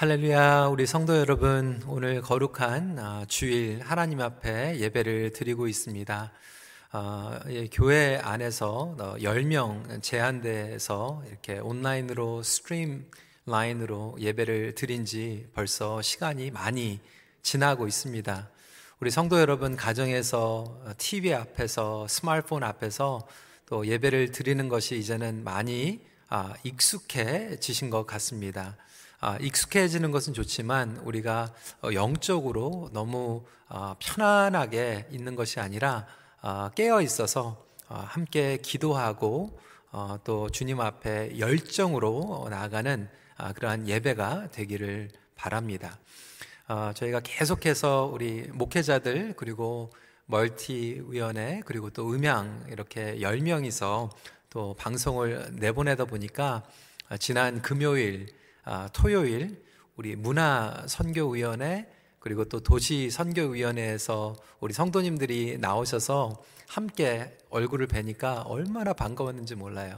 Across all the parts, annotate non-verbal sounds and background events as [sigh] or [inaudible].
할렐루야, 우리 성도 여러분, 오늘 거룩한 아, 주일 하나님 앞에 예배를 드리고 있습니다. 어, 교회 안에서 10명 제한돼서 이렇게 온라인으로 stream line으로 예배를 드린 지 벌써 시간이 많이 지나고 있습니다. 우리 성도 여러분 가정에서 TV 앞에서 스마트폰 앞에서 또 예배를 드리는 것이 이제는 많이 아, 익숙해지신 것 같습니다. 아, 익숙해지는 것은 좋지만 우리가 어, 영적으로 너무 아, 편안하게 있는 것이 아니라 아, 깨어 있어서 함께 기도하고 어, 또 주님 앞에 열정으로 나아가는 그러한 예배가 되기를 바랍니다. 저희가 계속해서 우리 목회자들 그리고 멀티 위원회 그리고 또 음향 이렇게 10명이서 또 방송을 내보내다 보니까 지난 금요일 아, 토요일 우리 문화 선교위원회 그리고 또 도시 선교위원회에서 우리 성도님들이 나오셔서 함께 얼굴을 뵈니까 얼마나 반가웠는지 몰라요.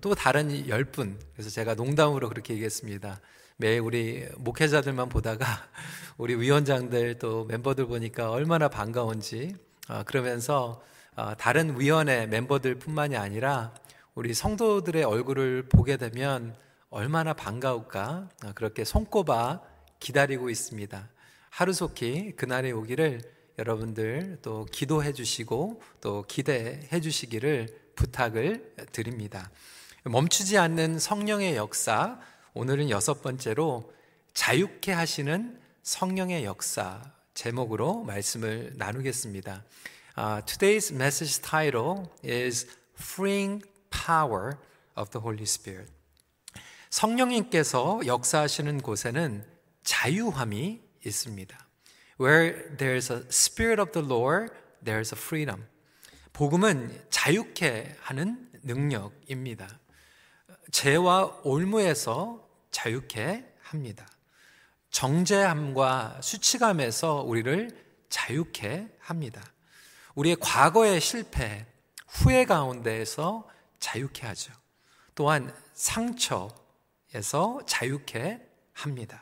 또 다른 열 분. 그래서 제가 농담으로 그렇게 얘기했습니다. 매일 우리 목회자들만 보다가 [laughs] 우리 위원장들 또 멤버들 보니까 얼마나 반가운지 아, 그러면서 아, 다른 위원회 멤버들 뿐만이 아니라 우리 성도들의 얼굴을 보게 되면 얼마나 반가울까 아, 그렇게 손꼽아 기다리고 있습니다. 하루속히 그날이 오기를 여러분들 또 기도해 주시고 또 기대해 주시기를 부탁을 드립니다. 멈추지 않는 성령의 역사, 오늘은 여섯 번째로 자유케 하시는 성령의 역사 제목으로 말씀을 나누겠습니다. Uh, today's message title is Freeing Power of the Holy Spirit. 성령님께서 역사하시는 곳에는 자유함이 있습니다. Where there's a spirit of the Lord, there's a freedom. 복음은 자유케 하는 능력입니다. 죄와 올무에서 자유케 합니다. 정죄함과 수치감에서 우리를 자유케 합니다. 우리의 과거의 실패, 후회 가운데에서 자유케 하죠. 또한 상처, 에서 자유케 합니다.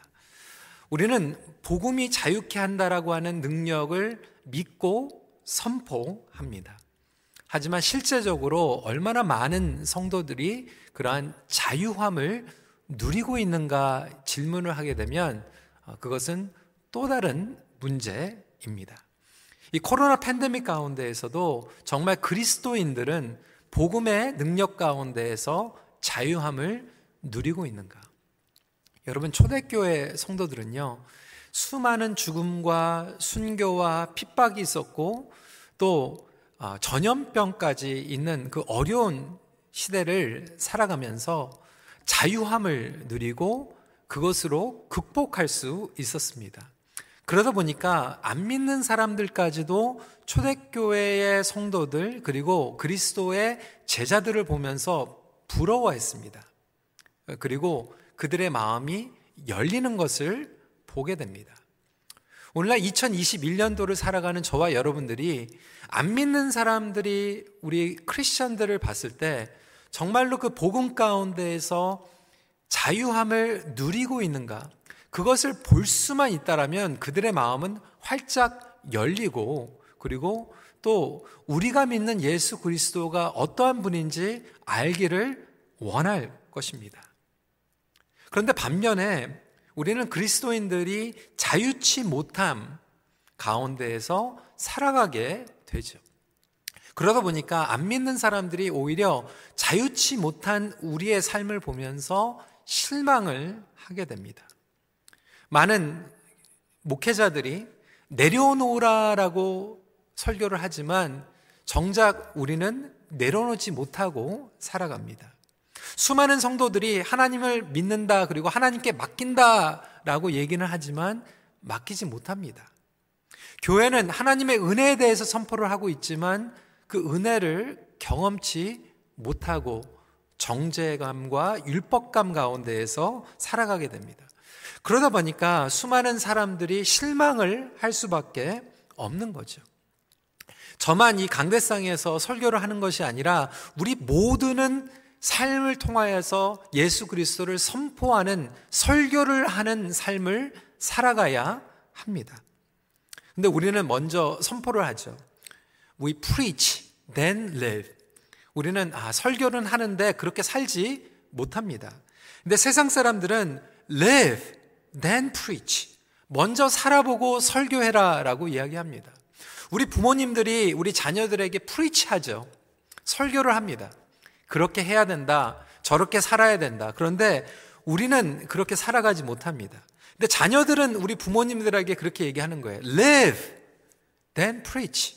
우리는 복음이 자유케 한다라고 하는 능력을 믿고 선포합니다. 하지만 실제적으로 얼마나 많은 성도들이 그러한 자유함을 누리고 있는가 질문을 하게 되면 어, 그것은 또 다른 문제입니다. 이 코로나 팬데믹 가운데에서도 정말 그리스도인들은 복음의 능력 가운데에서 자유함을 누리고 있는가? 여러분, 초대교회 성도들은요, 수많은 죽음과 순교와 핍박이 있었고, 또 어, 전염병까지 있는 그 어려운 시대를 살아가면서 자유함을 누리고 그것으로 극복할 수 있었습니다. 그러다 보니까 안 믿는 사람들까지도 초대교회의 성도들 그리고 그리스도의 제자들을 보면서 부러워했습니다. 그리고 그들의 마음이 열리는 것을 보게 됩니다. 오늘날 2021년도를 살아가는 저와 여러분들이 안 믿는 사람들이 우리 크리스천들을 봤을 때 정말로 그 복음 가운데에서 자유함을 누리고 있는가? 그것을 볼 수만 있다라면 그들의 마음은 활짝 열리고 그리고 또 우리가 믿는 예수 그리스도가 어떠한 분인지 알기를 원할 것입니다. 그런데 반면에 우리는 그리스도인들이 자유치 못함 가운데에서 살아가게 되죠. 그러다 보니까 안 믿는 사람들이 오히려 자유치 못한 우리의 삶을 보면서 실망을 하게 됩니다. 많은 목회자들이 내려놓으라라고 설교를 하지만 정작 우리는 내려놓지 못하고 살아갑니다. 수많은 성도들이 하나님을 믿는다 그리고 하나님께 맡긴다라고 얘기는 하지만 맡기지 못합니다. 교회는 하나님의 은혜에 대해서 선포를 하고 있지만 그 은혜를 경험치 못하고 정죄감과 율법감 가운데에서 살아가게 됩니다. 그러다 보니까 수많은 사람들이 실망을 할 수밖에 없는 거죠. 저만 이 강대상에서 설교를 하는 것이 아니라 우리 모두는 삶을 통하여서 예수 그리스도를 선포하는 설교를 하는 삶을 살아가야 합니다. 근데 우리는 먼저 선포를 하죠. We preach, then live. 우리는 아, 설교는 하는데 그렇게 살지 못합니다. 근데 세상 사람들은 live, then preach. 먼저 살아보고 설교해라라고 이야기합니다. 우리 부모님들이 우리 자녀들에게 preach 하죠. 설교를 합니다. 그렇게 해야 된다. 저렇게 살아야 된다. 그런데 우리는 그렇게 살아가지 못합니다. 근데 자녀들은 우리 부모님들에게 그렇게 얘기하는 거예요. Live, then preach.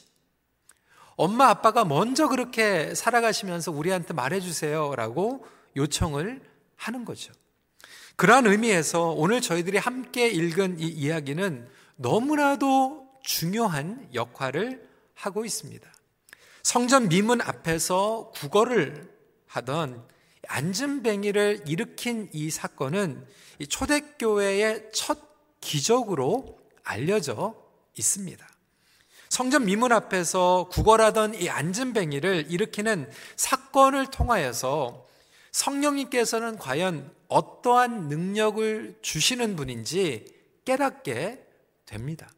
엄마 아빠가 먼저 그렇게 살아가시면서 우리한테 말해주세요. 라고 요청을 하는 거죠. 그러한 의미에서 오늘 저희들이 함께 읽은 이 이야기는 너무나도 중요한 역할을 하고 있습니다. 성전 미문 앞에서 국어를 하던 안전뱅이를 일으킨 이 사건은 초대교회의 첫 기적으로 알려져 있습니다. 성전 미문 앞에서 구걸하던 이 안전뱅이를 일으키는 사건을 통하여서 성령님께서는 과연 어떠한 능력을 주시는 분인지 깨닫게 됩니다.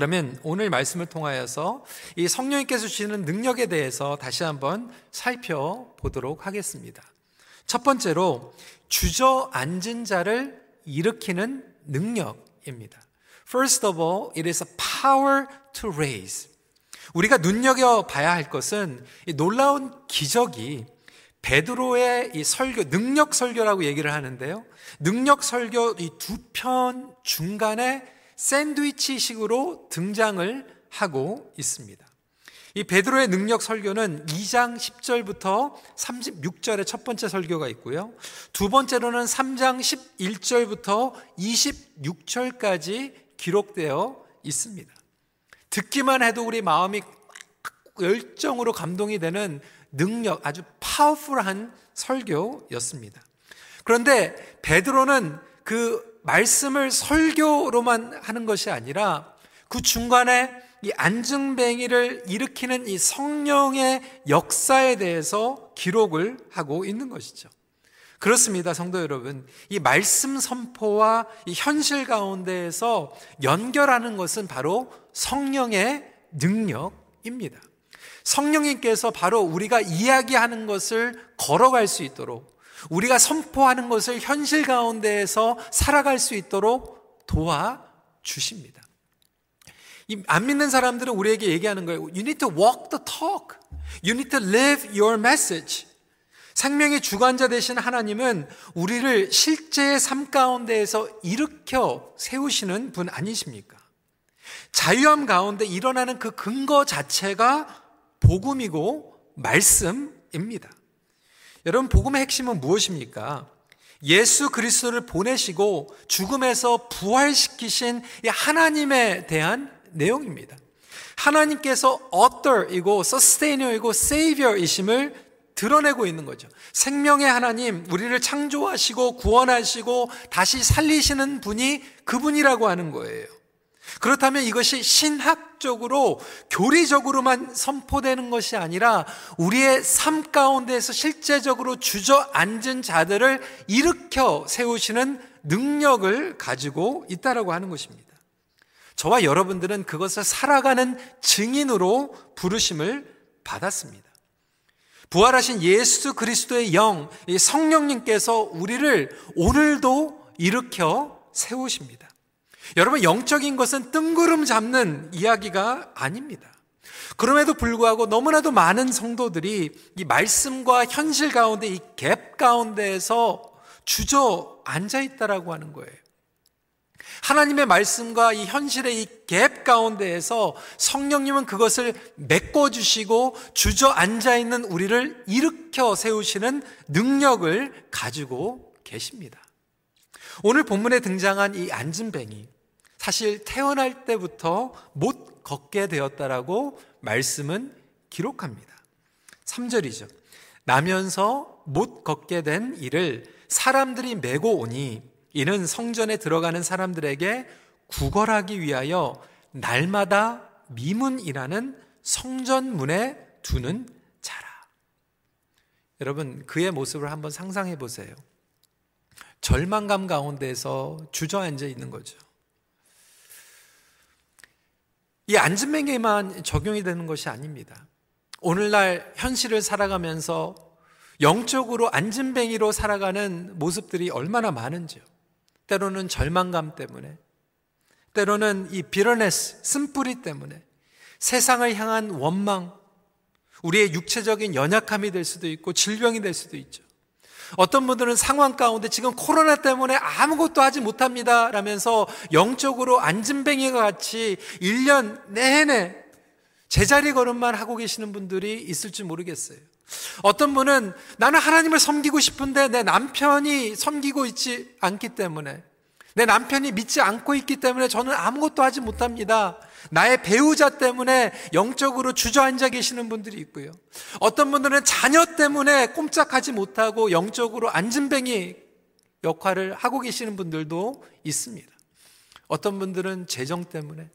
그러면 오늘 말씀을 통하여서 이 성령님께서 주시는 능력에 대해서 다시 한번 살펴보도록 하겠습니다. 첫 번째로 주저앉은 자를 일으키는 능력입니다. First of all, it is a power to raise. 우리가 눈여겨 봐야 할 것은 이 놀라운 기적이 베드로의 이 설교, 능력 설교라고 얘기를 하는데요. 능력 설교 이 두 편 중간에 샌드위치식으로 등장을 하고 있습니다. 이 베드로의 능력 설교는 2장 10절부터 36절의 첫 번째 설교가 있고요. 두 번째로는 3장 11절부터 26절까지 기록되어 있습니다. 듣기만 해도 우리 마음이 열정으로 감동이 되는 능력, 아주 파워풀한 설교였습니다. 그런데 베드로는 그 말씀을 설교로만 하는 것이 아니라 그 중간에 이 안증뱅이를 일으키는 이 성령의 역사에 대해서 기록을 하고 있는 것이죠. 그렇습니다, 성도 여러분. 이 말씀 선포와 이 현실 가운데에서 연결하는 것은 바로 성령의 능력입니다. 성령님께서 바로 우리가 이야기하는 것을 걸어갈 수 있도록 우리가 선포하는 것을 현실 가운데에서 살아갈 수 있도록 도와주십니다. 안 믿는 사람들은 우리에게 얘기하는 거예요. You need to walk the talk. You need to live your message. 생명의 주관자 되신 하나님은 우리를 실제의 삶 가운데에서 일으켜 세우시는 분 아니십니까? 자유함 가운데 일어나는 그 근거 자체가 복음이고 말씀입니다. 여러분, 복음의 핵심은 무엇입니까? 예수 그리스도를 보내시고 죽음에서 부활시키신 하나님에 대한 내용입니다. 하나님께서 author이고 sustainer,이고 savior이심을 드러내고 있는 거죠. 생명의 하나님, 우리를 창조하시고 구원하시고 다시 살리시는 분이 그분이라고 하는 거예요. 그렇다면 이것이 신학적으로 교리적으로만 선포되는 것이 아니라 우리의 삶 가운데에서 실제적으로 주저앉은 자들을 일으켜 세우시는 능력을 가지고 있다라고 하는 것입니다. 저와 여러분들은 그것을 살아가는 증인으로 부르심을 받았습니다. 부활하신 예수 그리스도의 영, 성령님께서 우리를 오늘도 일으켜 세우십니다. 여러분, 영적인 것은 뜬구름 잡는 이야기가 아닙니다. 그럼에도 불구하고 너무나도 많은 성도들이 이 말씀과 현실 가운데 이 갭 가운데에서 주저 앉아 있다라고 하는 거예요. 하나님의 말씀과 이 현실의 이 갭 가운데에서 성령님은 그것을 메꿔주시고 주저앉아 있는 우리를 일으켜 세우시는 능력을 가지고 계십니다. 오늘 본문에 등장한 이 안진뱅이, 사실 태어날 때부터 못 걷게 되었다라고 말씀은 기록합니다. 3절이죠. 나면서 못 걷게 된 이를 사람들이 메고 오니 이는 성전에 들어가는 사람들에게 구걸하기 위하여 날마다 미문이라는 성전문에 두는 자라. 여러분, 그의 모습을 한번 상상해 보세요. 절망감 가운데서 주저앉아 있는 거죠. 이 안진뱅에만 적용이 되는 것이 아닙니다. 오늘날 현실을 살아가면서 영적으로 안진뱅이로 살아가는 모습들이 얼마나 많은지요. 때로는 절망감 때문에, 때로는 이 비러네스, 쓴뿌리 때문에, 세상을 향한 원망, 우리의 육체적인 연약함이 될 수도 있고 질병이 될 수도 있죠. 어떤 분들은 상황 가운데 지금 코로나 때문에 아무것도 하지 못합니다. 라면서 영적으로 안진뱅이가 같이 1년 내내 제자리 걸음만 하고 계시는 분들이 있을지 모르겠어요. 어떤 분은 나는 하나님을 섬기고 싶은데 내 남편이 섬기고 있지 않기 때문에 내 남편이 믿지 않고 있기 때문에 저는 아무것도 하지 못합니다. 나의 배우자 때문에 영적으로 주저앉아 계시는 분들이 있고요. 어떤 분들은 자녀 때문에 꼼짝하지 못하고 영적으로 안진뱅이 역할을 하고 계시는 분들도 있습니다. 어떤 분들은 재정 때문에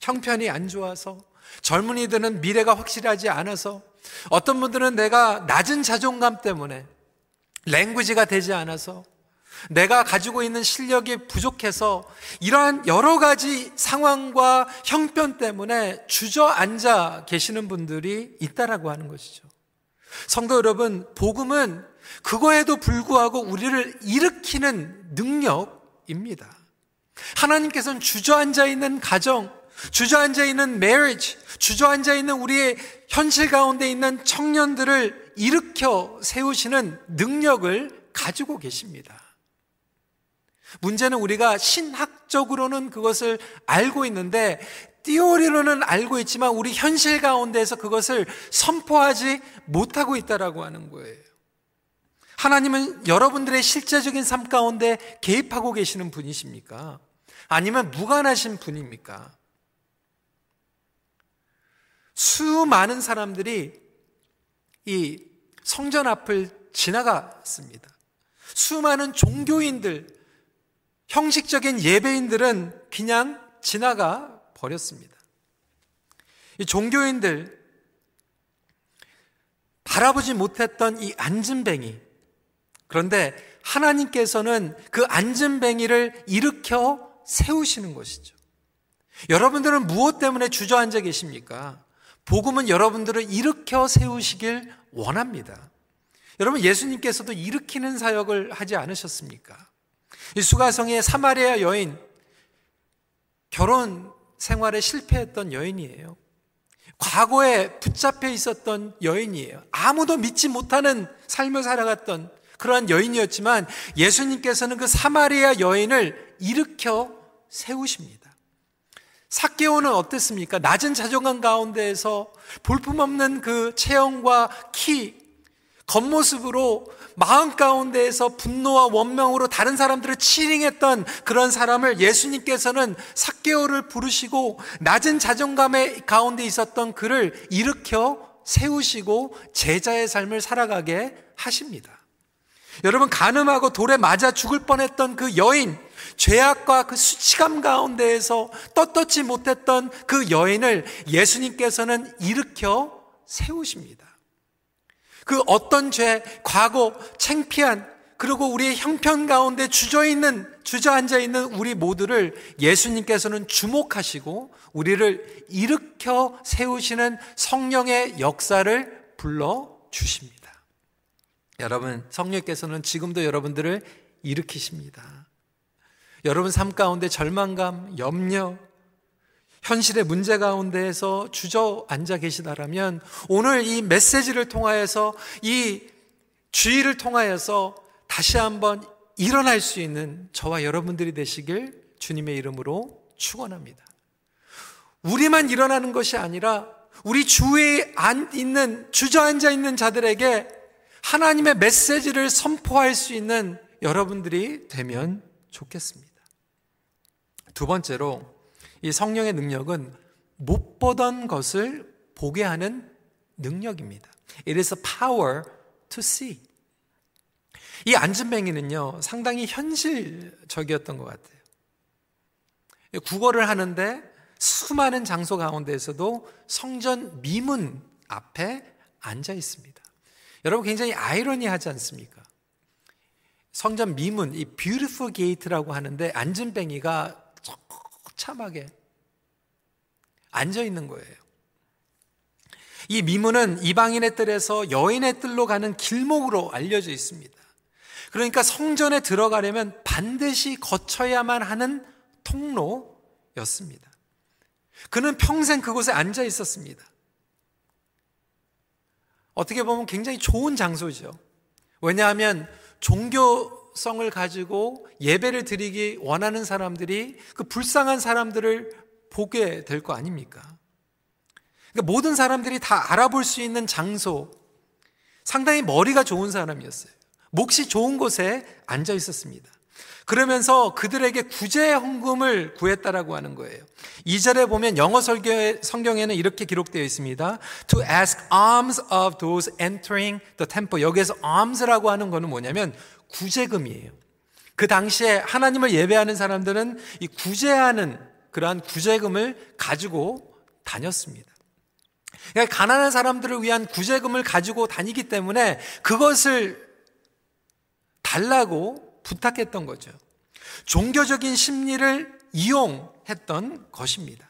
형편이 안 좋아서 젊은이들은 미래가 확실하지 않아서 어떤 분들은 내가 낮은 자존감 때문에 랭귀지가 되지 않아서 내가 가지고 있는 실력이 부족해서 이러한 여러 가지 상황과 형편 때문에 주저앉아 계시는 분들이 있다라고 하는 것이죠. 성도 여러분, 복음은 그거에도 불구하고 우리를 일으키는 능력입니다. 하나님께서는 주저앉아 있는 가정, 주저앉아 있는 marriage, 주저앉아 있는 우리의 현실 가운데 있는 청년들을 일으켜 세우시는 능력을 가지고 계십니다. 문제는 우리가 신학적으로는 그것을 알고 있는데 띠오리로는 알고 있지만 우리 현실 가운데서 그것을 선포하지 못하고 있다라고 하는 거예요. 하나님은 여러분들의 실제적인 삶 가운데 개입하고 계시는 분이십니까? 아니면 무관하신 분입니까? 수많은 사람들이 이 성전 앞을 지나갔습니다. 수많은 종교인들, 형식적인 예배인들은 그냥 지나가 버렸습니다. 이 종교인들 바라보지 못했던 이 안진뱅이 그런데 하나님께서는 그 안진뱅이를 일으켜 세우시는 것이죠. 여러분들은 무엇 때문에 주저앉아 계십니까? 복음은 여러분들을 일으켜 세우시길 원합니다. 여러분 예수님께서도 일으키는 사역을 하지 않으셨습니까? 이 수가성의 사마리아 여인, 결혼 생활에 실패했던 여인이에요. 과거에 붙잡혀 있었던 여인이에요. 아무도 믿지 못하는 삶을 살아갔던 그러한 여인이었지만 예수님께서는 그 사마리아 여인을 일으켜 세우십니다. 사개오는 어땠습니까? 낮은 자존감 가운데에서 볼품없는 그 체형과 키, 겉모습으로 마음 가운데에서 분노와 원명으로 다른 사람들을 치링했던 그런 사람을 예수님께서는 사개오를 부르시고 낮은 자존감의 가운데 있었던 그를 일으켜 세우시고 제자의 삶을 살아가게 하십니다. 여러분 가늠하고 돌에 맞아 죽을 뻔했던 그 여인 죄악과 그 수치감 가운데에서 떳떳지 못했던 그 여인을 예수님께서는 일으켜 세우십니다. 그 어떤 죄, 과거, 창피한, 그리고 우리의 형편 가운데 주저 있는, 주저앉아 있는 우리 모두를 예수님께서는 주목하시고 우리를 일으켜 세우시는 성령의 역사를 불러 주십니다. 여러분, 성령께서는 지금도 여러분들을 일으키십니다. 여러분 삶 가운데 절망감, 염려, 현실의 문제 가운데에서 주저앉아 계시다라면 오늘 이 메시지를 통하여서 이 주의를 통하여서 다시 한번 일어날 수 있는 저와 여러분들이 되시길 주님의 이름으로 축원합니다. 우리만 일어나는 것이 아니라 우리 주위에 안 있는 주저앉아 있는 자들에게 하나님의 메시지를 선포할 수 있는 여러분들이 되면 좋겠습니다. 두 번째로 이 성령의 능력은 못 보던 것을 보게 하는 능력입니다. It is a power to see. 이 안진뱅이는요, 상당히 현실적이었던 것 같아요. 국어를 하는데 수많은 장소 가운데에서도 성전 미문 앞에 앉아 있습니다. 여러분 굉장히 아이러니하지 않습니까? 성전 미문, 이 Beautiful Gate라고 하는데 앉은뱅이가 참하게 앉아 있는 거예요. 이 미문은 이방인의 뜰에서 여인의 뜰로 가는 길목으로 알려져 있습니다. 그러니까 성전에 들어가려면 반드시 거쳐야만 하는 통로였습니다. 그는 평생 그곳에 앉아 있었습니다. 어떻게 보면 굉장히 좋은 장소죠. 왜냐하면 종교 성을 가지고 예배를 드리기 원하는 사람들이 그 불쌍한 사람들을 보게 될 거 아닙니까? 그러니까 모든 사람들이 다 알아볼 수 있는 장소, 상당히 머리가 좋은 사람이었어요. 몫이 좋은 곳에 앉아 있었습니다. 그러면서 그들에게 구제 헌금을 구했다라고 하는 거예요. 2절에 보면 영어 성경에는 이렇게 기록되어 있습니다. To ask alms of those entering the temple. 여기에서 alms라고 하는 거는 뭐냐면 구제금이에요. 그 당시에 하나님을 예배하는 사람들은 이 구제하는 그러한 구제금을 가지고 다녔습니다. 그러니까 가난한 사람들을 위한 구제금을 가지고 다니기 때문에 그것을 달라고 부탁했던 거죠. 종교적인 심리를 이용했던 것입니다.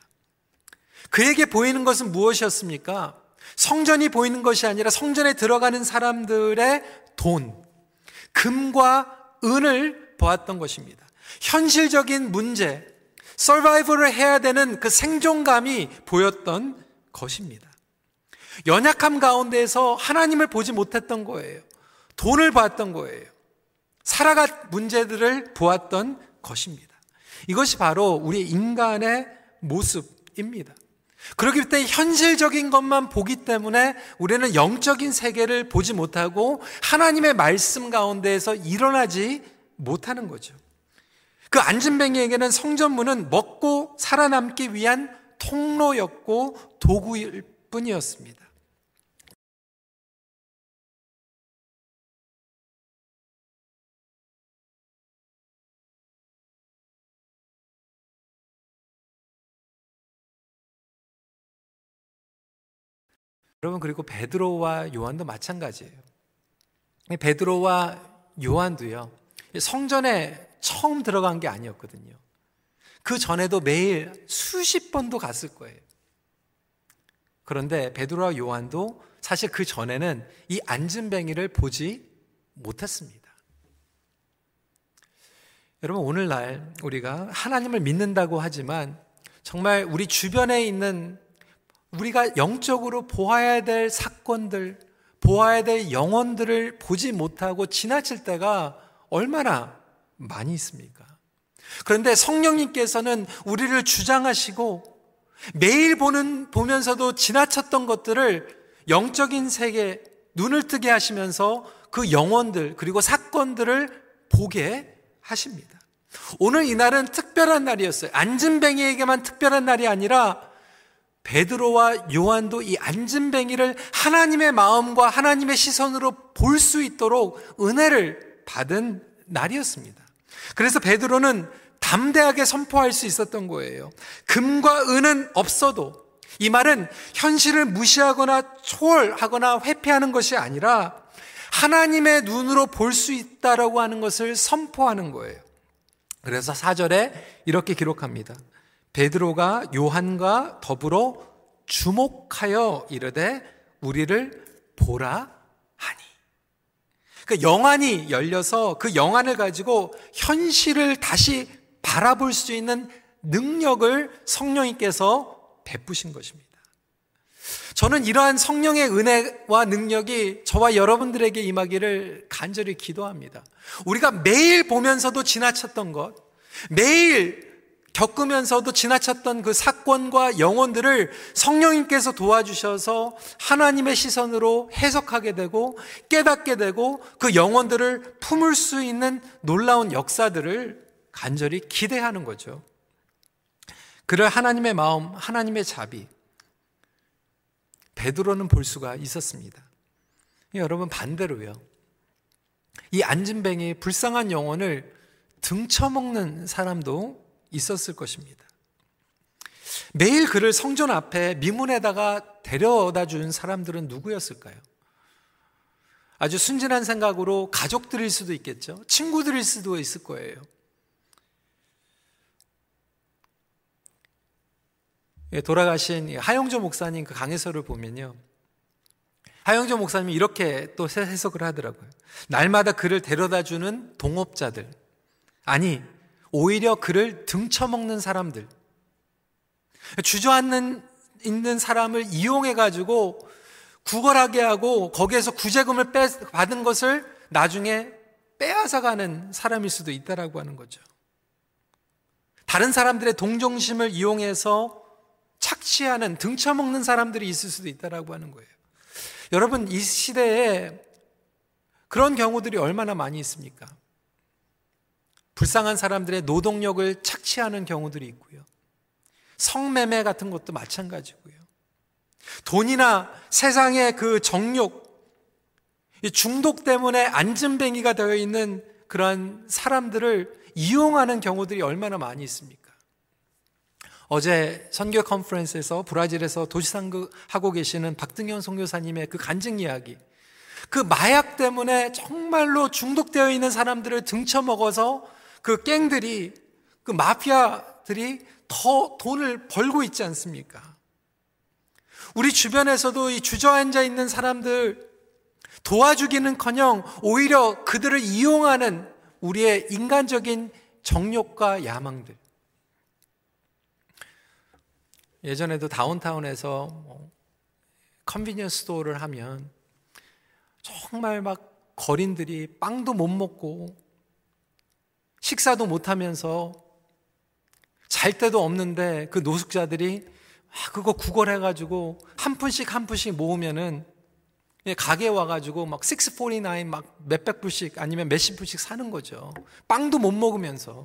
그에게 보이는 것은 무엇이었습니까? 성전이 보이는 것이 아니라 성전에 들어가는 사람들의 돈, 금과 은을 보았던 것입니다. 현실적인 문제, 서바이벌을 해야 되는 그 생존감이 보였던 것입니다. 연약함 가운데에서 하나님을 보지 못했던 거예요. 돈을 봤던 거예요. 살아갈 문제들을 보았던 것입니다. 이것이 바로 우리 인간의 모습입니다. 그렇기 때문에 현실적인 것만 보기 때문에 우리는 영적인 세계를 보지 못하고 하나님의 말씀 가운데에서 일어나지 못하는 거죠. 그 안진뱅이에게는 성전문은 먹고 살아남기 위한 통로였고 도구일 뿐이었습니다. 여러분 그리고 베드로와 요한도 마찬가지예요. 베드로와 요한도요. 성전에 처음 들어간 게 아니었거든요. 그 전에도 매일 수십 번도 갔을 거예요. 그런데 베드로와 요한도 사실 그 전에는 이 안진뱅이를 보지 못했습니다. 여러분 오늘날 우리가 하나님을 믿는다고 하지만 정말 우리 주변에 있는 우리가 영적으로 보아야 될 사건들, 보아야 될 영혼들을 보지 못하고 지나칠 때가 얼마나 많이 있습니까? 그런데 성령님께서는 우리를 주장하시고 매일 보는, 보면서도 지나쳤던 것들을 영적인 세계 눈을 뜨게 하시면서 그 영혼들, 그리고 사건들을 보게 하십니다. 오늘 이날은 특별한 날이었어요. 안진뱅이에게만 특별한 날이 아니라 베드로와 요한도 이 안진뱅이를 하나님의 마음과 하나님의 시선으로 볼 수 있도록 은혜를 받은 날이었습니다. 그래서 베드로는 담대하게 선포할 수 있었던 거예요. 금과 은은 없어도 이 말은 현실을 무시하거나 초월하거나 회피하는 것이 아니라 하나님의 눈으로 볼 수 있다라고 하는 것을 선포하는 거예요. 그래서 사절에 이렇게 기록합니다. 베드로가 요한과 더불어 주목하여 이르되 우리를 보라 하니. 그 영안이 열려서 그 영안을 가지고 현실을 다시 바라볼 수 있는 능력을 성령님께서 베푸신 것입니다. 저는 이러한 성령의 은혜와 능력이 저와 여러분들에게 임하기를 간절히 기도합니다. 우리가 매일 보면서도 지나쳤던 것, 매일 겪으면서도 지나쳤던 그 사건과 영혼들을 성령님께서 도와주셔서 하나님의 시선으로 해석하게 되고 깨닫게 되고 그 영혼들을 품을 수 있는 놀라운 역사들을 간절히 기대하는 거죠. 그를 하나님의 마음, 하나님의 자비, 베드로는 볼 수가 있었습니다. 여러분 반대로요. 이 안진뱅이 불쌍한 영혼을 등쳐먹는 사람도 있었을 것입니다. 매일 그를 성전 앞에 미문에다가 데려다 준 사람들은 누구였을까요? 아주 순진한 생각으로 가족들일 수도 있겠죠. 친구들일 수도 있을 거예요. 예, 돌아가신 하영조 목사님 그 강해서를 보면요. 하영조 목사님이 이렇게 또 해석을 하더라고요. 날마다 그를 데려다 주는 동업자들. 아니, 오히려 그를 등쳐먹는 사람들. 주저앉는 있는 사람을 이용해 가지고 구걸하게 하고 거기에서 구제금을 빼, 받은 것을 나중에 빼앗아 가는 사람일 수도 있다라고 하는 거죠. 다른 사람들의 동정심을 이용해서 착취하는 등쳐먹는 사람들이 있을 수도 있다라고 하는 거예요. 여러분 이 시대에 그런 경우들이 얼마나 많이 있습니까? 불쌍한 사람들의 노동력을 착취하는 경우들이 있고요. 성매매 같은 것도 마찬가지고요. 돈이나 세상의 그 정욕, 중독 때문에 안전뱅이가 되어 있는 그러한 사람들을 이용하는 경우들이 얼마나 많이 있습니까? 어제 선교 컨퍼런스에서 브라질에서 도시상극 하고 계시는 박등현 선교사님의 그 간증 이야기. 그 마약 때문에 정말로 중독되어 있는 사람들을 등쳐먹어서 그 갱들이 그 마피아들이 더 돈을 벌고 있지 않습니까? 우리 주변에서도 이 주저앉아 있는 사람들 도와주기는 커녕 오히려 그들을 이용하는 우리의 인간적인 정욕과 야망들. 예전에도 다운타운에서 뭐 convenience store를 하면 정말 막 걸인들이 빵도 못 먹고 식사도 못 하면서 잘 때도 없는데 그 노숙자들이 아, 그거 구걸해가지고 한 푼씩 한 푼씩 모으면은 가게 와가지고 막 649, 막 몇백 불씩 아니면 몇십 불씩 사는 거죠. 빵도 못 먹으면서.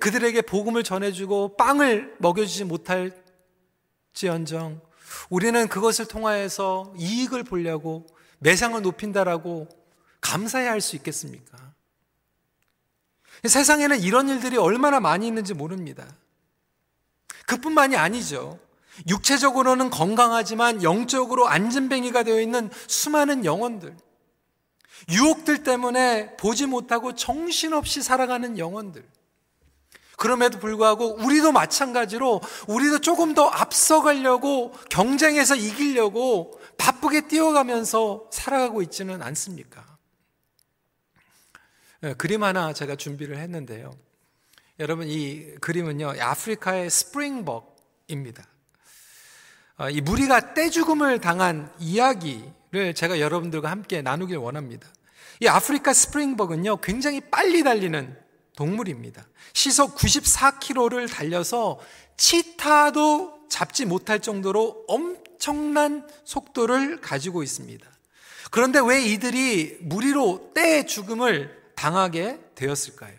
그들에게 복음을 전해주고 빵을 먹여주지 못할 지언정 우리는 그것을 통하여서 이익을 보려고 매상을 높인다라고 감사해야 할 수 있겠습니까? 세상에는 이런 일들이 얼마나 많이 있는지 모릅니다. 그뿐만이 아니죠. 육체적으로는 건강하지만 영적으로 안전뱅이가 되어 있는 수많은 영혼들. 유혹들 때문에 보지 못하고 정신없이 살아가는 영혼들. 그럼에도 불구하고 우리도 마찬가지로 우리도 조금 더 앞서가려고 경쟁해서 이기려고 바쁘게 뛰어가면서 살아가고 있지는 않습니까? 예, 그림 하나 제가 준비를 했는데요. 여러분 이 그림은요 아프리카의 스프링벅입니다. 어, 이 무리가 떼죽음을 당한 이야기를 제가 여러분들과 함께 나누길 원합니다. 이 아프리카 스프링벅은요 굉장히 빨리 달리는 동물입니다. 시속 94km를 달려서 치타도 잡지 못할 정도로 엄청난 속도를 가지고 있습니다. 그런데 왜 이들이 무리로 떼 죽음을 당하게 되었을까요?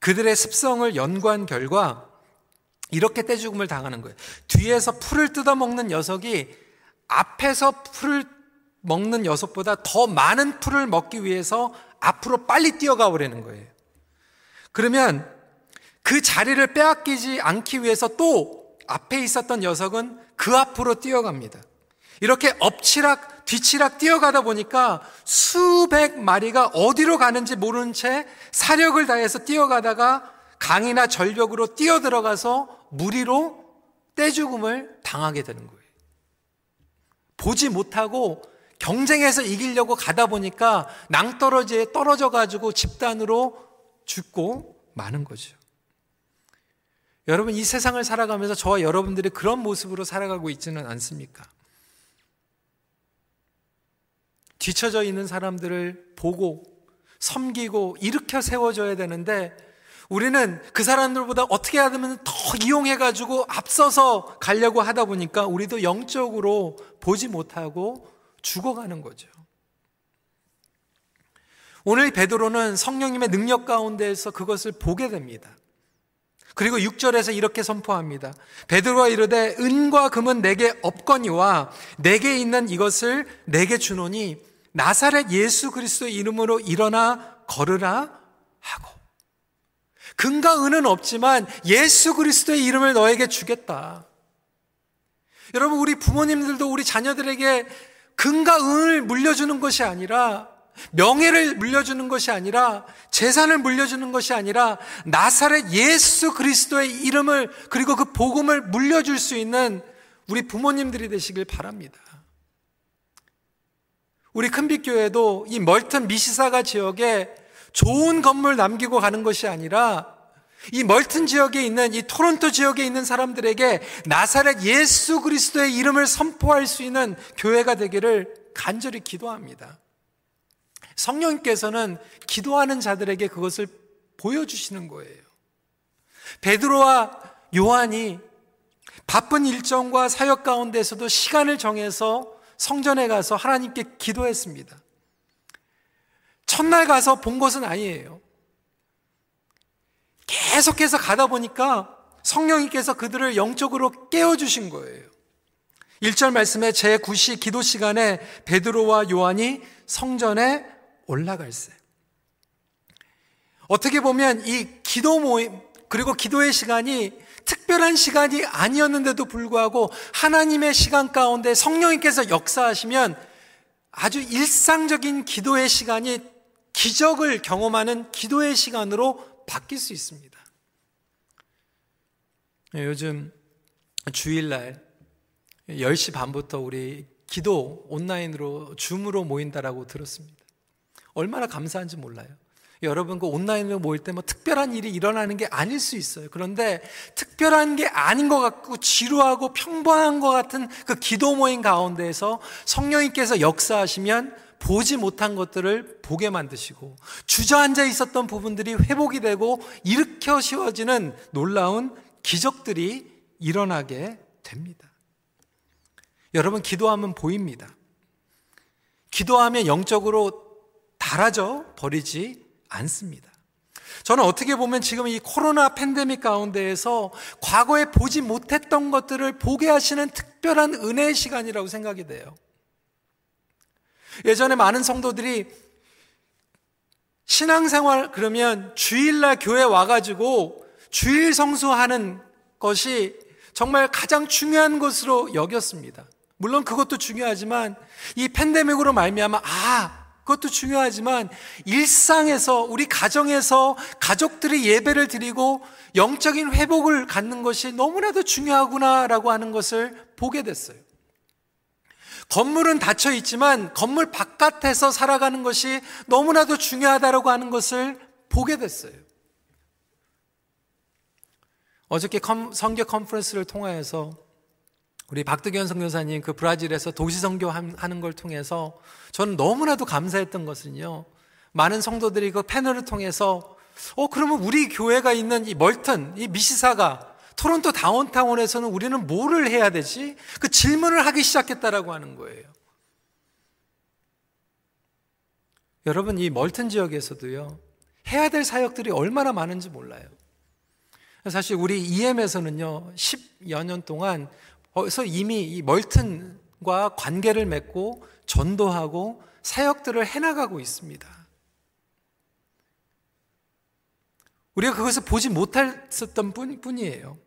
그들의 습성을 연구한 결과 이렇게 떼죽음을 당하는 거예요. 뒤에서 풀을 뜯어먹는 녀석이 앞에서 풀을 먹는 녀석보다 더 많은 풀을 먹기 위해서 앞으로 빨리 뛰어가 버리는 거예요. 그러면 그 자리를 빼앗기지 않기 위해서 또 앞에 있었던 녀석은 그 앞으로 뛰어갑니다. 이렇게 엎치락 뒤치락 뛰어가다 보니까 수백 마리가 어디로 가는지 모르는 채 사력을 다해서 뛰어가다가 강이나 절벽으로 뛰어들어가서 무리로 떼죽음을 당하게 되는 거예요. 보지 못하고 경쟁해서 이기려고 가다 보니까 낭떠러지에 떨어져 가지고 집단으로 죽고 마는 거죠. 여러분 이 세상을 살아가면서 저와 여러분들이 그런 모습으로 살아가고 있지는 않습니까? 뒤처져 있는 사람들을 보고 섬기고 일으켜 세워줘야 되는데 우리는 그 사람들보다 어떻게 하면 더 이용해가지고 앞서서 가려고 하다 보니까 우리도 영적으로 보지 못하고 죽어가는 거죠. 오늘 베드로는 성령님의 능력 가운데에서 그것을 보게 됩니다. 그리고 6절에서 이렇게 선포합니다. 베드로가 이르되 은과 금은 내게 없거니와 내게 있는 이것을 내게 주노니 나사렛 예수 그리스도의 이름으로 일어나 걸으라 하고 금과 은은 없지만 예수 그리스도의 이름을 너에게 주겠다. 여러분 우리 부모님들도 우리 자녀들에게 금과 은을 물려주는 것이 아니라 명예를 물려주는 것이 아니라 재산을 물려주는 것이 아니라 나사렛 예수 그리스도의 이름을 그리고 그 복음을 물려줄 수 있는 우리 부모님들이 되시길 바랍니다. 우리 큰빛교회도 이 멀튼 미시사가 지역에 좋은 건물 남기고 가는 것이 아니라 이 멀튼 지역에 있는 이 토론토 지역에 있는 사람들에게 나사렛 예수 그리스도의 이름을 선포할 수 있는 교회가 되기를 간절히 기도합니다. 성령님께서는 기도하는 자들에게 그것을 보여주시는 거예요. 베드로와 요한이 바쁜 일정과 사역 가운데서도 시간을 정해서 성전에 가서 하나님께 기도했습니다. 첫날 가서 본 것은 아니에요. 계속해서 가다 보니까 성령님께서 그들을 영적으로 깨워주신 거예요. 1절 말씀에 제9시 기도 시간에 베드로와 요한이 성전에 올라갈세. 어떻게 보면 이 기도 모임, 그리고 기도의 시간이 특별한 시간이 아니었는데도 불구하고 하나님의 시간 가운데 성령님께서 역사하시면 아주 일상적인 기도의 시간이 기적을 경험하는 기도의 시간으로 바뀔 수 있습니다. 네, 요즘 주일날 10시 반부터 우리 기도 온라인으로 줌으로 모인다라고 들었습니다. 얼마나 감사한지 몰라요. 여러분 그 온라인으로 모일 때 뭐 특별한 일이 일어나는 게 아닐 수 있어요. 그런데 특별한 게 아닌 것 같고 지루하고 평범한 것 같은 그 기도 모임 가운데에서 성령님께서 역사하시면 보지 못한 것들을 보게 만드시고 주저앉아 있었던 부분들이 회복이 되고 일으켜 세워지는 놀라운 기적들이 일어나게 됩니다. 여러분 기도하면 보입니다. 기도하면 영적으로 달아져 버리지 않습니다. 저는 어떻게 보면 지금 이 코로나 팬데믹 가운데에서 과거에 보지 못했던 것들을 보게 하시는 특별한 은혜의 시간이라고 생각이 돼요. 예전에 많은 성도들이 신앙생활 그러면 주일날 교회 와가지고 주일 성수하는 것이 정말 가장 중요한 것으로 여겼습니다. 물론 그것도 중요하지만 이 팬데믹으로 말미암아 아 그것도 중요하지만 일상에서 우리 가정에서 가족들이 예배를 드리고 영적인 회복을 갖는 것이 너무나도 중요하구나라고 하는 것을 보게 됐어요. 건물은 닫혀 있지만 건물 바깥에서 살아가는 것이 너무나도 중요하다라고 하는 것을 보게 됐어요. 어저께 성교 컨퍼런스를 통하여서 우리 박두견 선교사님 그 브라질에서 도시 선교하는 걸 통해서 저는 너무나도 감사했던 것은요. 많은 성도들이 그 패널을 통해서 어 그러면 우리 교회가 있는 이 멀턴 이 미시사가 토론토 다운타운에서는 우리는 뭐를 해야 되지? 그 질문을 하기 시작했다라고 하는 거예요. 여러분 이 멀턴 지역에서도요. 해야 될 사역들이 얼마나 많은지 몰라요. 사실 우리 EM에서는요. 10여 년 동안 그래서 이미 이 멀튼과 관계를 맺고 전도하고 사역들을 해나가고 있습니다. 우리가 그것을 보지 못했었던 뿐이에요.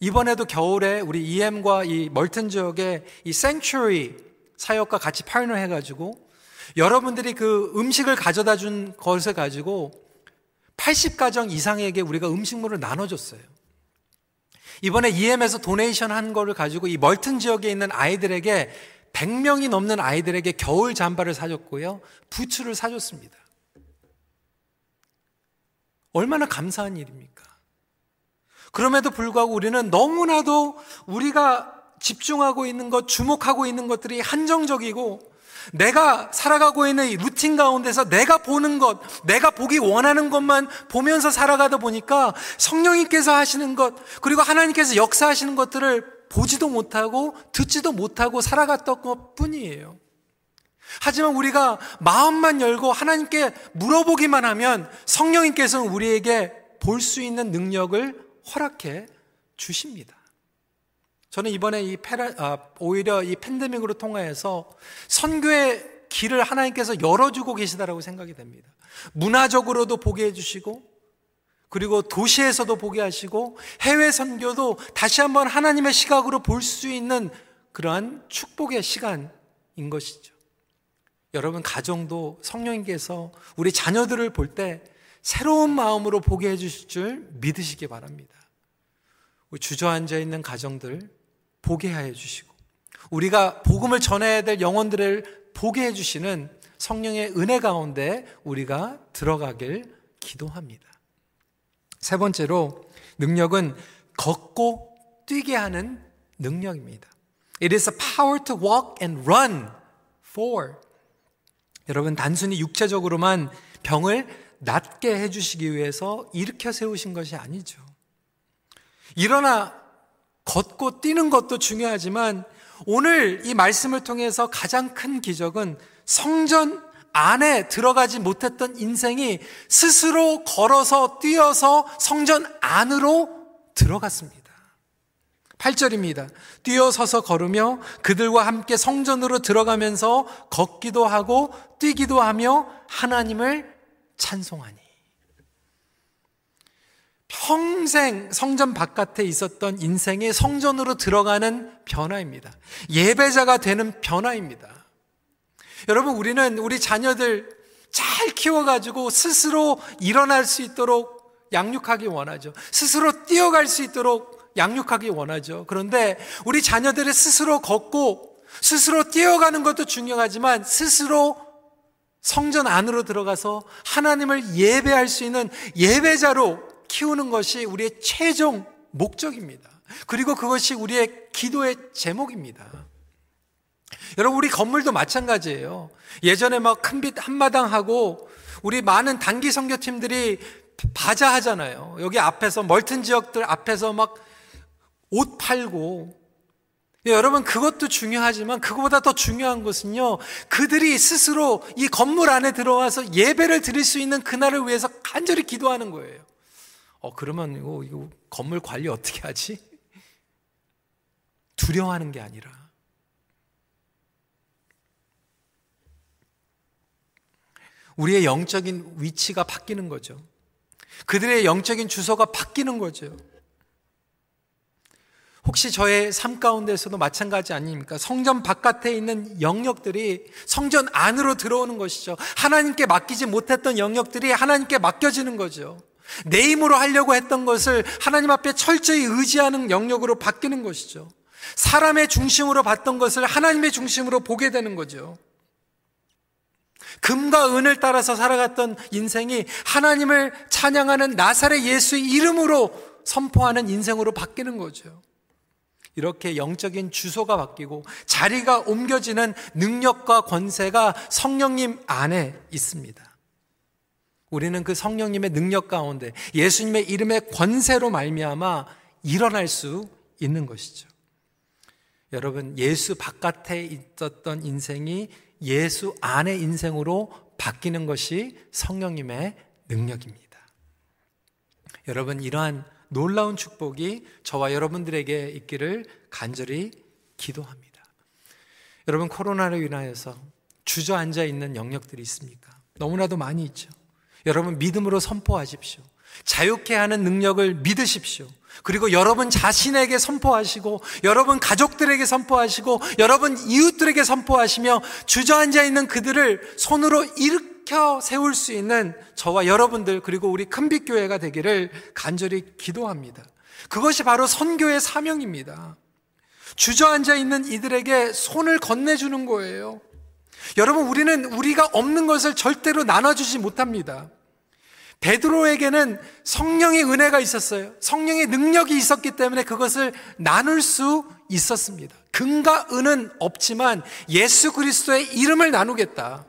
이번에도 겨울에 우리 EM과 이 멀튼 지역의 이 생츄리 사역과 같이 파트너 해가지고 여러분들이 그 음식을 가져다 준 것을 가지고 80가정 이상에게 우리가 음식물을 나눠줬어요. 이번에 EM에서 donation 한 거를 가지고 이 멀튼 지역에 있는 아이들에게 100명이 넘는 아이들에게 겨울 잠바를 사줬고요. 부츠를 사줬습니다. 얼마나 감사한 일입니까? 그럼에도 불구하고 우리는 너무나도 우리가 집중하고 있는 것, 주목하고 있는 것들이 한정적이고 내가 살아가고 있는 이 루틴 가운데서 내가 보는 것, 내가 보기 원하는 것만 보면서 살아가다 보니까 성령님께서 하시는 것, 그리고 하나님께서 역사하시는 것들을 보지도 못하고 듣지도 못하고 살아갔던 것 뿐이에요. 하지만 우리가 마음만 열고 하나님께 물어보기만 하면 성령님께서는 우리에게 볼 수 있는 능력을 허락해 주십니다. 저는 이번에 이 페라, 아, 오히려 이 팬데믹으로 통하여서 선교의 길을 하나님께서 열어주고 계시다라고 생각이 됩니다. 문화적으로도 보게 해주시고, 그리고 도시에서도 보게 하시고, 해외 선교도 다시 한번 하나님의 시각으로 볼 수 있는 그러한 축복의 시간이 것이죠. 여러분 가정도 성령님께서 우리 자녀들을 볼 때 새로운 마음으로 보게 해주실 줄 믿으시기 바랍니다. 주저앉아 있는 가정들 보게 해 주시고 우리가 복음을 전해야 될 영혼들을 보게 해 주시는 성령의 은혜 가운데 우리가 들어가길 기도합니다. 세 번째로 능력은 걷고 뛰게 하는 능력입니다. It is a power to walk and run for. 여러분, 단순히 육체적으로만 병을 낫게 해주시기 위해서 일으켜 세우신 것이 아니죠. 일어나 걷고 뛰는 것도 중요하지만 오늘 이 말씀을 통해서 가장 큰 기적은 성전 안에 들어가지 못했던 인생이 스스로 걸어서 뛰어서 성전 안으로 들어갔습니다. 8절입니다. 뛰어서서 걸으며 그들과 함께 성전으로 들어가면서 걷기도 하고 뛰기도 하며 하나님을 찬송하니. 평생 성전 바깥에 있었던 인생의 성전으로 들어가는 변화입니다. 예배자가 되는 변화입니다. 여러분, 우리는 우리 자녀들 잘 키워가지고 스스로 일어날 수 있도록 양육하기 원하죠. 스스로 뛰어갈 수 있도록 양육하기 원하죠. 그런데 우리 자녀들이 스스로 걷고 스스로 뛰어가는 것도 중요하지만 스스로 성전 안으로 들어가서 하나님을 예배할 수 있는 예배자로 키우는 것이 우리의 최종 목적입니다. 그리고 그것이 우리의 기도의 제목입니다. 여러분, 우리 건물도 마찬가지예요. 예전에 막 큰 빛 한마당 하고 우리 많은 단기 선교팀들이 바자 하잖아요. 여기 앞에서 멀튼 지역들 앞에서 막 옷 팔고 예, 여러분 그것도 중요하지만 그거보다 더 중요한 것은요. 그들이 스스로 이 건물 안에 들어와서 예배를 드릴 수 있는 그날을 위해서 간절히 기도하는 거예요. 어 그러면 이거, 이거 건물 관리 어떻게 하지? 두려워하는 게 아니라 우리의 영적인 위치가 바뀌는 거죠. 그들의 영적인 주소가 바뀌는 거죠. 혹시 저의 삶 가운데서도 마찬가지 아닙니까? 성전 바깥에 있는 영역들이 성전 안으로 들어오는 것이죠. 하나님께 맡기지 못했던 영역들이 하나님께 맡겨지는 거죠. 내 힘으로 하려고 했던 것을 하나님 앞에 철저히 의지하는 영역으로 바뀌는 것이죠. 사람의 중심으로 봤던 것을 하나님의 중심으로 보게 되는 거죠. 금과 은을 따라서 살아갔던 인생이 하나님을 찬양하는 나사렛 예수의 이름으로 선포하는 인생으로 바뀌는 거죠. 이렇게 영적인 주소가 바뀌고 자리가 옮겨지는 능력과 권세가 성령님 안에 있습니다. 우리는 그 성령님의 능력 가운데 예수님의 이름의 권세로 말미암아 일어날 수 있는 것이죠. 여러분 예수 바깥에 있었던 인생이 예수 안의 인생으로 바뀌는 것이 성령님의 능력입니다. 여러분, 이러한 놀라운 축복이 저와 여러분들에게 있기를 간절히 기도합니다. 여러분, 코로나로 인하여서 주저앉아 있는 영역들이 있습니까? 너무나도 많이 있죠. 여러분, 믿음으로 선포하십시오. 자유케 하는 능력을 믿으십시오. 그리고 여러분 자신에게 선포하시고, 여러분 가족들에게 선포하시고, 여러분 이웃들에게 선포하시며, 주저앉아 있는 그들을 손으로 일으켜 세울 수 있는 저와 여러분들, 그리고 우리 큰빛교회가 되기를 간절히 기도합니다. 그것이 바로 선교의 사명입니다. 주저앉아 있는 이들에게 손을 건네주는 거예요. 여러분, 우리는 우리가 없는 것을 절대로 나눠주지 못합니다. 베드로에게는 성령의 은혜가 있었어요. 성령의 능력이 있었기 때문에 그것을 나눌 수 있었습니다. 금과 은은 없지만 예수 그리스도의 이름을 나누겠다.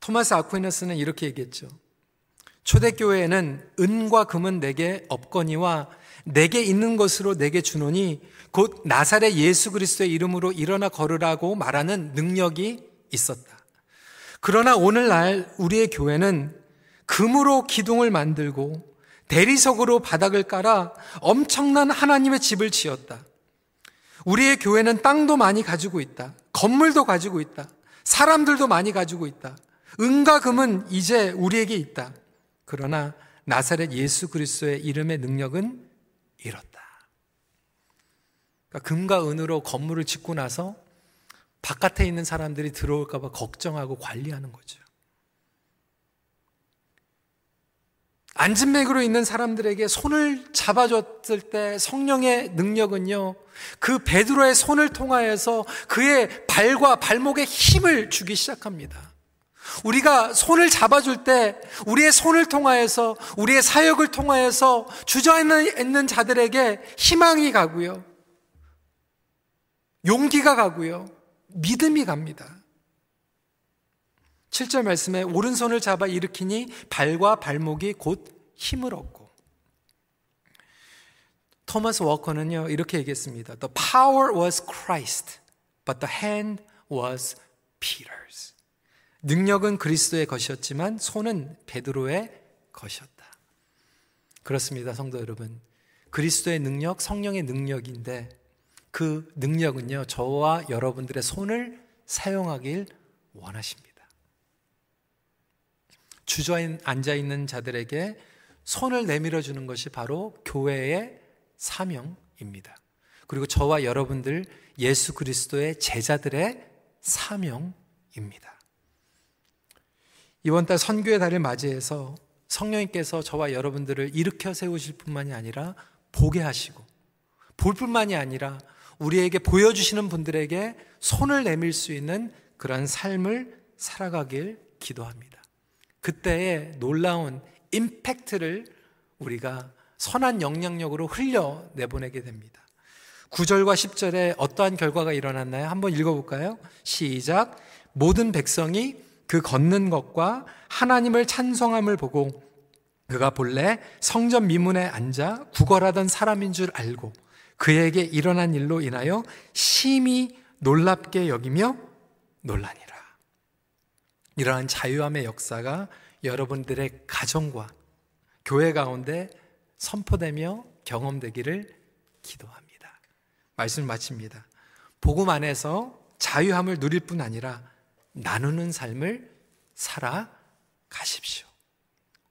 토마스 아퀴나스는 이렇게 얘기했죠. 초대교회에는 은과 금은 내게 없거니와 내게 있는 것으로 내게 주노니 곧 나사렛 예수 그리스도의 이름으로 일어나 걸으라고 말하는 능력이 있었다. 그러나 오늘날 우리의 교회는 금으로 기둥을 만들고 대리석으로 바닥을 깔아 엄청난 하나님의 집을 지었다. 우리의 교회는 땅도 많이 가지고 있다. 건물도 가지고 있다. 사람들도 많이 가지고 있다. 은과 금은 이제 우리에게 있다. 그러나 나사렛 예수 그리스도의 이름의 능력은 잃었다. 그러니까 금과 은으로 건물을 짓고 나서 바깥에 있는 사람들이 들어올까봐 걱정하고 관리하는 거죠. 안진맥으로 있는 사람들에게 손을 잡아줬을 때 성령의 능력은요, 그 베드로의 손을 통하여서 그의 발과 발목에 힘을 주기 시작합니다. 우리가 손을 잡아줄 때 우리의 손을 통하여서 우리의 사역을 통하여서 주저있는 자들에게 희망이 가고요. 용기가 가고요. 믿음이 갑니다. 7절 말씀에 오른손을 잡아 일으키니 발과 발목이 곧 힘을 얻고 토마스 워커는요 이렇게 얘기했습니다. The power was Christ, but the hand was Peter's. 능력은 그리스도의 것이었지만 손은 베드로의 것이었다. 그렇습니다, 성도 여러분. 그리스도의 능력, 성령의 능력인데 그 능력은요 저와 여러분들의 손을 사용하길 원하십니다. 주저앉아 앉아 있는 자들에게 손을 내밀어 주는 것이 바로 교회의 사명입니다. 그리고 저와 여러분들 예수 그리스도의 제자들의 사명입니다. 이번 달 선교의 달을 맞이해서 성령님께서 저와 여러분들을 일으켜 세우실 뿐만이 아니라 보게 하시고 볼 뿐만이 아니라 우리에게 보여주시는 분들에게 손을 내밀 수 있는 그런 삶을 살아가길 기도합니다. 그때의 놀라운 임팩트를 우리가 선한 영향력으로 흘려 내보내게 됩니다. 9절과 10절에 어떠한 결과가 일어났나요? 한번 읽어볼까요? 시작. 모든 백성이 그 걷는 것과 하나님을 찬송함을 보고 그가 본래 성전 미문에 앉아 구걸하던 사람인 줄 알고 그에게 일어난 일로 인하여 심히 놀랍게 여기며 놀라니라. 이러한 자유함의 역사가 여러분들의 가정과 교회 가운데 선포되며 경험되기를 기도합니다. 말씀을 마칩니다. 복음 안에서 자유함을 누릴 뿐 아니라 나누는 삶을 살아 가십시오.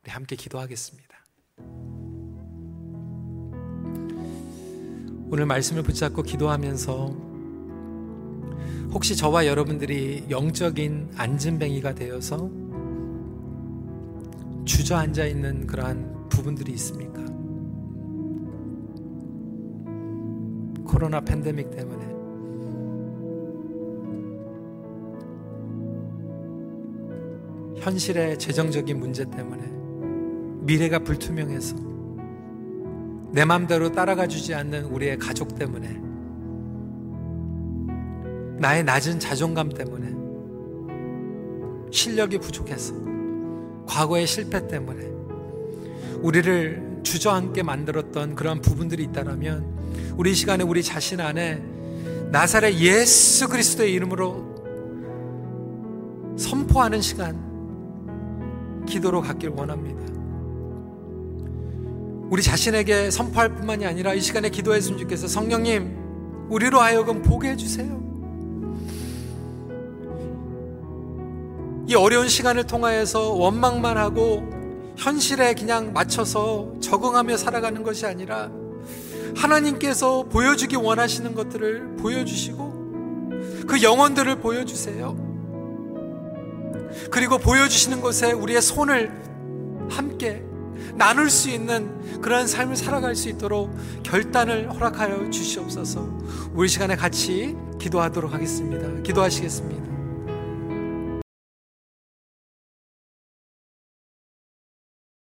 우리 함께 기도하겠습니다. 오늘 말씀을 붙잡고 기도하면서 혹시 저와 여러분들이 영적인 안진뱅이가 되어서 주저앉아 있는 그러한 부분들이 있습니까? 코로나 팬데믹 때문에. 현실의 재정적인 문제 때문에. 미래가 불투명해서 내 마음대로 따라가 주지 않는 우리의 가족 때문에 나의 낮은 자존감 때문에 실력이 부족해서 과거의 실패 때문에 우리를 주저앉게 만들었던 그런 부분들이 있다면 우리 시간에 우리 자신 안에 나사렛 예수 그리스도의 이름으로 선포하는 시간 기도로 갖길 원합니다. 우리 자신에게 선포할 뿐만이 아니라 이 시간에 기도했으면 좋겠어. 성령님, 우리로 하여금 보게 해주세요. 이 어려운 시간을 통하여서 원망만 하고 현실에 그냥 맞춰서 적응하며 살아가는 것이 아니라 하나님께서 보여주기 원하시는 것들을 보여주시고 그 영혼들을 보여주세요. 그리고 보여주시는 것에 우리의 손을 함께 나눌 수 있는 그런 삶을 살아갈 수 있도록 결단을 허락하여 주시옵소서. 우리 시간에 같이 기도하도록 하겠습니다. 기도하시겠습니다.